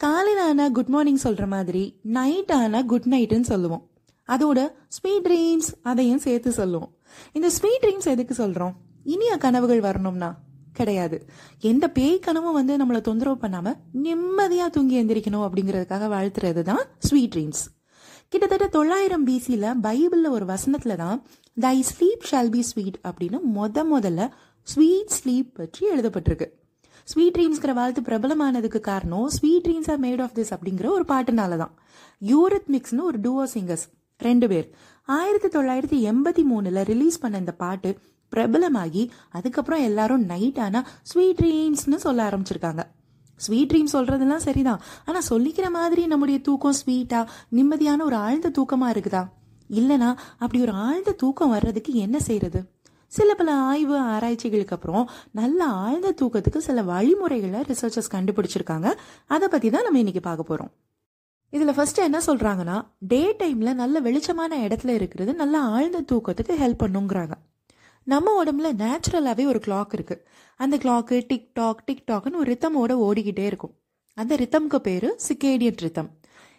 காலையில் ஆனால் good morning சொல்கிற மாதிரி நைட் ஆனால் குட் நைட்டுன்னு சொல்லுவோம். அதோட ஸ்வீட் ட்ரீம்ஸ் அதையும் சேர்த்து சொல்லுவோம். இந்த ஸ்வீட் ட்ரீம்ஸ் எதுக்கு சொல்கிறோம் இனிய கனவுகள் வரணும்னா கிடையாது. எந்த பேய் கனவும் வந்து நம்மளை தொந்தரவு பண்ணாமல் நிம்மதியாக தூங்கி எந்திரிக்கணும் அப்படிங்கிறதுக்காக வாழ்த்துறது தான் ஸ்வீட் ட்ரீம்ஸ் கிட்டத்தட்ட தொள்ளாயிரம் பிசியில் பைபிளில் ஒரு வசனத்தில் தான் thy sleep shall be sweet அப்படின்னு முத முதல்ல ஸ்வீட் ஸ்லீப் பற்றி எழுதப்பட்டிருக்கு. ஸ்வீட் ட்ரீம்ஸ்கிற வாழ்த்து பிரபலமானதுக்கு காரணம் sweet dreams are made of this அப்படிங்கிற ஒரு பாட்டுனால தான் யூரித் மிக்ஸ்னு ஒரு டூவோ சிங்கர்ஸ் ரெண்டு பேர். ஆயிரத்தி தொள்ளாயிரத்தி எண்பத்தி மூணுல ரிலீஸ் பண்ண இந்த பாட்டு பிரபலமாகி அதுக்கப்புறம் எல்லாரும் நைட் ஆனா ஸ்வீட் ட்ரீம்ஸ்னு சொல்ல ஆரம்பிச்சிருக்காங்க. ஸ்வீட் ட்ரீம் சொல்றதெல்லாம் சரிதான். ஆனா சொல்லிக்கிற மாதிரி நம்முடைய தூக்கம் ஸ்வீட்டா நிம்மதியான ஒரு ஆழ்ந்த தூக்கமா இருக்குதா? இல்லனா அப்படி ஒரு ஆழ்ந்த தூக்கம் வர்றதுக்கு என்ன செய்யறது சில பல ஆய்வு ஆராய்ச்சிகளுக்கு அப்புறம் நல்ல ஆழ்ந்த தூக்கத்துக்கு சில வழிமுறைகளை ரிசர்ச்சர்ஸ் கண்டுபிடிச்சிருக்காங்க. அதை பத்தி தான் நம்ம இன்னைக்கு பார்க்க போறோம். இதுல ஃபர்ஸ்ட் என்ன சொல்றாங்கன்னா டே டைம்ல நல்ல வெளிச்சமான இடத்துல இருக்கிறது நல்ல ஆழ்ந்த தூக்கத்துக்கு ஹெல்ப் பண்ணுங்கிறாங்க. நம்ம உடம்புல நேச்சுரலாகவே ஒரு கிளாக் இருக்கு. அந்த கிளாக்கு டிக்டாக் டிக்டாக்னு ஒரு ரித்தமோட ஓடிக்கிட்டே இருக்கும். அந்த ரித்தம்க்கு பேரு சிக்கேடியன் ரித்தம்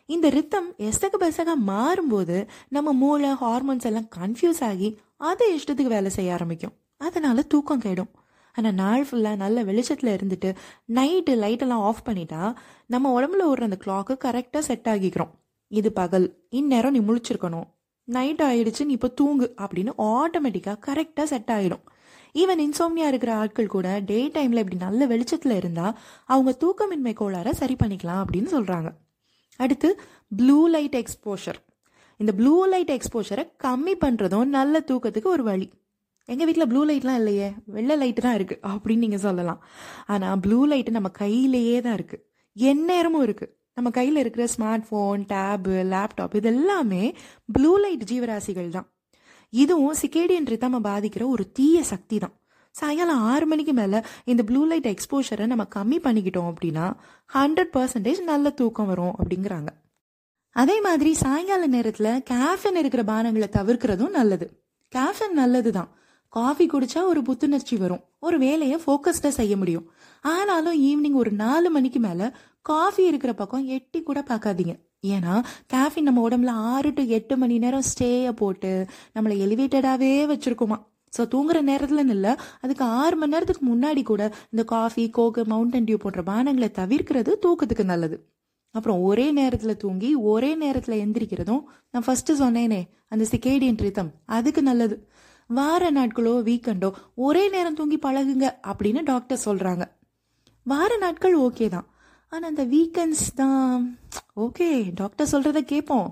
இந்த ரித்தம் எசக பெசக மாறும்போது நம்ம மூளை ஹார்மோன்ஸ் எல்லாம் கன்ஃபியூஸ் ஆகி அதை இஷ்டத்துக்கு வேலை செய்ய ஆரம்பிக்கும். அதனால தூக்கம் கேடும். ஆனால் நாள் ஃபுல்லாக நல்ல வெளிச்சத்தில் இருந்துட்டு நைட்டு லைட்டெல்லாம் ஆஃப் பண்ணிட்டா நம்ம உடம்புல ஓடுற அந்த கிளாக்கு கரெக்டாக செட் ஆகிக்கிறோம். இது பகல். இந்நேரம் நீ முழிச்சிருக்கணும். நைட் ஆயிடுச்சு நீ இப்போ தூங்கு அப்படின்னு ஆட்டோமேட்டிக்காக கரெக்டாக செட் ஆகிடும் ஈவன் இன்சோம்னியா இருக்கிற ஆட்கள் கூட டே டைமில் இப்படி நல்ல வெளிச்சத்தில் இருந்தால் அவங்க தூக்கமின்மை கோளாரை சரி பண்ணிக்கலாம் அப்படின்னு சொல்கிறாங்க அடுத்து ப்ளூ லைட் எக்ஸ்போஷர் இந்த ப்ளூ லைட் எக்ஸ்போஷரை கம்மி பண்ணுறதும் நல்ல தூக்கத்துக்கு ஒரு வழி. எங்கள் வீட்டில் ப்ளூ லைட்லாம் இல்லையே வெள்ளை லைட்டு தான் இருக்குது அப்படின்னு நீங்கள் சொல்லலாம். ஆனால் ப்ளூ லைட்டு நம்ம கையிலேயே தான் இருக்குது எந்நேரமும் இருக்குது நம்ம கையில் இருக்கிற ஸ்மார்ட் ஃபோன் டேபு லேப்டாப் இது எல்லாமே ப்ளூ லைட் ஜீவராசிகள் தான். இதுவும் சிக்கேடியன் ரித்தமை பாதிக்கிற ஒரு தீய சக்தி தான். சாயங்காலம் ஆறு மணிக்கு மேலே இந்த ப்ளூ லைட் எக்ஸ்போஷரை நம்ம கம்மி பண்ணிக்கிட்டோம் அப்படின்னா ஹண்ட்ரட் பர்சன்டேஜ் நல்ல தூக்கம் வரும் அப்படிங்கிறாங்க. அதே மாதிரி சாயங்கால நேரத்தில் கேஃபின் இருக்கிற பானங்களை தவிர்க்கிறதும் நல்லது. கேஃபின் நல்லது தான் காஃபி குடிச்சா ஒரு புத்துணர்ச்சி வரும். ஒரு வேலையை ஃபோக்கஸ்டாக செய்ய முடியும். ஆனாலும் ஈவினிங் ஒரு நாலு மணிக்கு மேலே காஃபி இருக்கிற பக்கம் எட்டி கூட பார்க்காதீங்க. ஏன்னா கேஃபின் நம்ம உடம்புல ஆறு டு எட்டு மணி நேரம் ஸ்டேயை போட்டு நம்மளை எலிவேட்டடாகவே வச்சுருக்குமா? ஸோ தூங்குற நேரத்துலன்னு இல்லை அதுக்கு ஆறு மணி நேரத்துக்கு முன்னாடி கூட இந்த காஃபி கோக்கு மவுண்டன் டியூ போன்ற பானங்களை தவிர்க்கிறது தூக்கத்துக்கு நல்லது. அப்புறம் ஒரே நேரத்தில் தூங்கி ஒரே நேரத்தில் எந்திரிக்கிறதும் நான் ஃபர்ஸ்ட் சொன்னேனே அந்த சிக்கேடியன் ரித்தம் அதுக்கு நல்லது. வார நாட்களோ வீக்கெண்டோ ஒரே நேரம் தூங்கி பழகுங்க அப்படின்னு டாக்டர் சொல்கிறாங்க வார நாட்கள் ஓகே தான். ஆனால் அந்த வீக்கெண்ட்ஸ் தான் ஓகே டாக்டர் சொல்கிறத கேட்போம்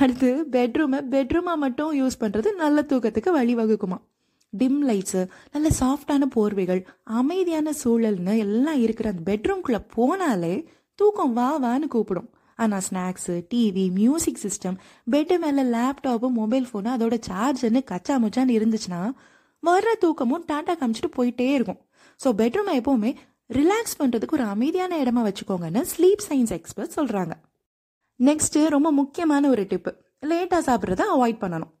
அடுத்து பெட்ரூமை பெட்ரூமாக மட்டும் யூஸ் பண்ணுறது நல்ல தூக்கத்துக்கு வழிவகுக்குமா டிம் லைட்ஸு நல்ல சாஃப்டான போர்வைகள் அமைதியான சூழல்னு எல்லாம் இருக்கிற அந்த பெட்ரூம்குள்ளே போனாலே தூக்கம் வா வான்னு கூப்பிடும். ஆனால் snacks TV music system bed மேலே லேப்டாப்பு மொபைல் ஃபோனு அதோட சார்ஜர்னு கச்சா முச்சான்னு இருந்துச்சுன்னா வர்ற தூக்கமும் டாட்டா காமிச்சிட்டு போயிட்டே இருக்கும். ஸோ பெட்ரூமை எப்போவுமே ரிலாக்ஸ் பண்ணுறதுக்கு ஒரு அமைதியான இடமா வச்சுக்கோங்கன்னு ஸ்லீப் சயின்ஸ் எக்ஸ்பர்ட் சொல்கிறாங்க நெக்ஸ்ட்டு ரொம்ப முக்கியமான ஒரு டிப்பு லேட்டாக சாப்பிட்றத அவாய்ட் பண்ணணும்.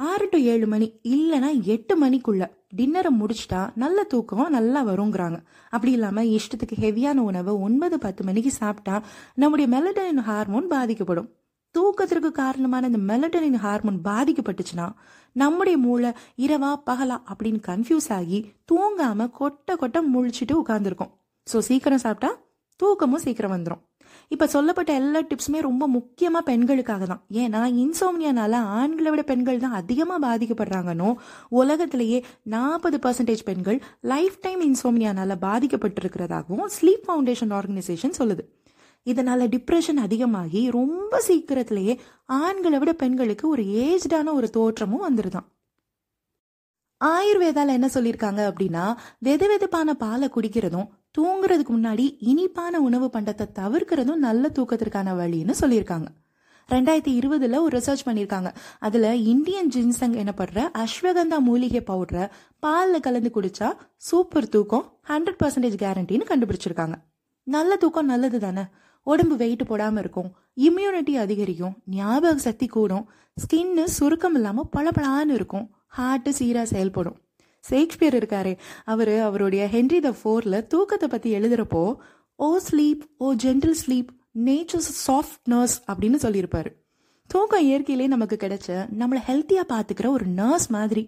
ஆறு டு ஏழு மணி இல்லைன்னா எட்டு மணிக்குள்ள டின்னரை முடிச்சிட்டா நல்ல தூக்கம் நல்லா வருங்கிறாங்க. அப்படி இல்லாமல் இஷ்டத்துக்கு ஹெவியான உணவை ஒன்பது பத்து மணிக்கு சாப்பிட்டா நம்முடைய மெலட்டனின் ஹார்மோன் பாதிக்கப்படும். தூக்கத்திற்கு காரணமான இந்த மெலட்டனின் ஹார்மோன் பாதிக்கப்பட்டுச்சுன்னா நம்முடைய மூளை இரவா பகலா அப்படின்னு கன்ஃபியூஸ் ஆகி தூங்காம கொட்ட கொட்ட முழிச்சிட்டு உட்காந்துருக்கும் ஸோ சீக்கிரம் சாப்பிட்டா தூக்கமும் சீக்கிரம் வந்துடும் இப்போ சொல்லப்பட்ட எல்லா டிப்ஸுமே ரொம்ப முக்கியமாக பெண்களுக்காக தான் ஏன்னா இன்சோம்னியானால ஆண்களை விட பெண்கள் தான் அதிகமாக பாதிக்கப்படுறாங்கன்னு உலகத்திலேயே நாற்பது பர்சன்டேஜ் பெண்கள் லைஃப் டைம் இன்சோம்னியானால பாதிக்கப்பட்டிருக்கிறதாகவும் ஸ்லீப் ஃபவுண்டேஷன் ஆர்கனைசேஷன் சொல்லுது. இதனால டிப்ரெஷன் அதிகமாகி ரொம்ப சீக்கிரத்திலேயே ஆண்களை விட பெண்களுக்கு ஒரு ஏஜ்டான ஒரு தோற்றமும் வந்துருதான். ஆயுர்வேதால என்ன சொல்லியிருக்காங்க அப்படின்னா வெது வெதுப்பான பாலை குடிக்கிறதும் தூங்குறதுக்கு முன்னாடி இனிப்பான உணவு பண்டத்தை தவிர்க்கிறதும் நல்ல தூக்கத்திற்கான வழின்னு சொல்லியிருக்காங்க. ரெண்டாயிரத்தி இருபதுல ஒரு ரிசர்ச் பண்ணியிருக்காங்க. அதுல இந்தியன் ஜின்சங் எனப்படுற அஸ்வகந்தா மூலிகை பவுடரை பாலில் கலந்து குடிச்சா சூப்பர் தூக்கம் ஹண்ட்ரட் பர்சன்டேஜ் கேரண்டின்னு கண்டுபிடிச்சிருக்காங்க. நல்ல தூக்கம் நல்லது தானே? உடம்பு வெயிட் போடாம இருக்கும் இம்யூனிட்டி அதிகரிக்கும் ஞாபக சக்தி கூடும் ஸ்கின்னு சுருக்கம் இல்லாம பளபளான்னு இருக்கும் ஹார்ட்டு சீரா செயல்படும். ஷேக்ஸ்பியர் இருக்காரே. அவரு அவருடைய ஹென்ரி த ஃபோர்ல தூக்கத்தை பத்தி எழுதுறப்போ O sleep O gentle sleep nature's soft nurse அப்படின்னு சொல்லியிருப்பாரு. தூக்கம் இயற்கையிலே நமக்கு கிடைச்ச நம்மளை ஹெல்த்தியாக பார்த்துக்கிற ஒரு நர்ஸ் மாதிரி.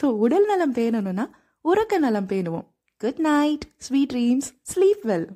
ஸோ உடல் நலம் பேணணும்னா உறக்க நலம் பேணுவோம். Good night sweet dreams sleep well.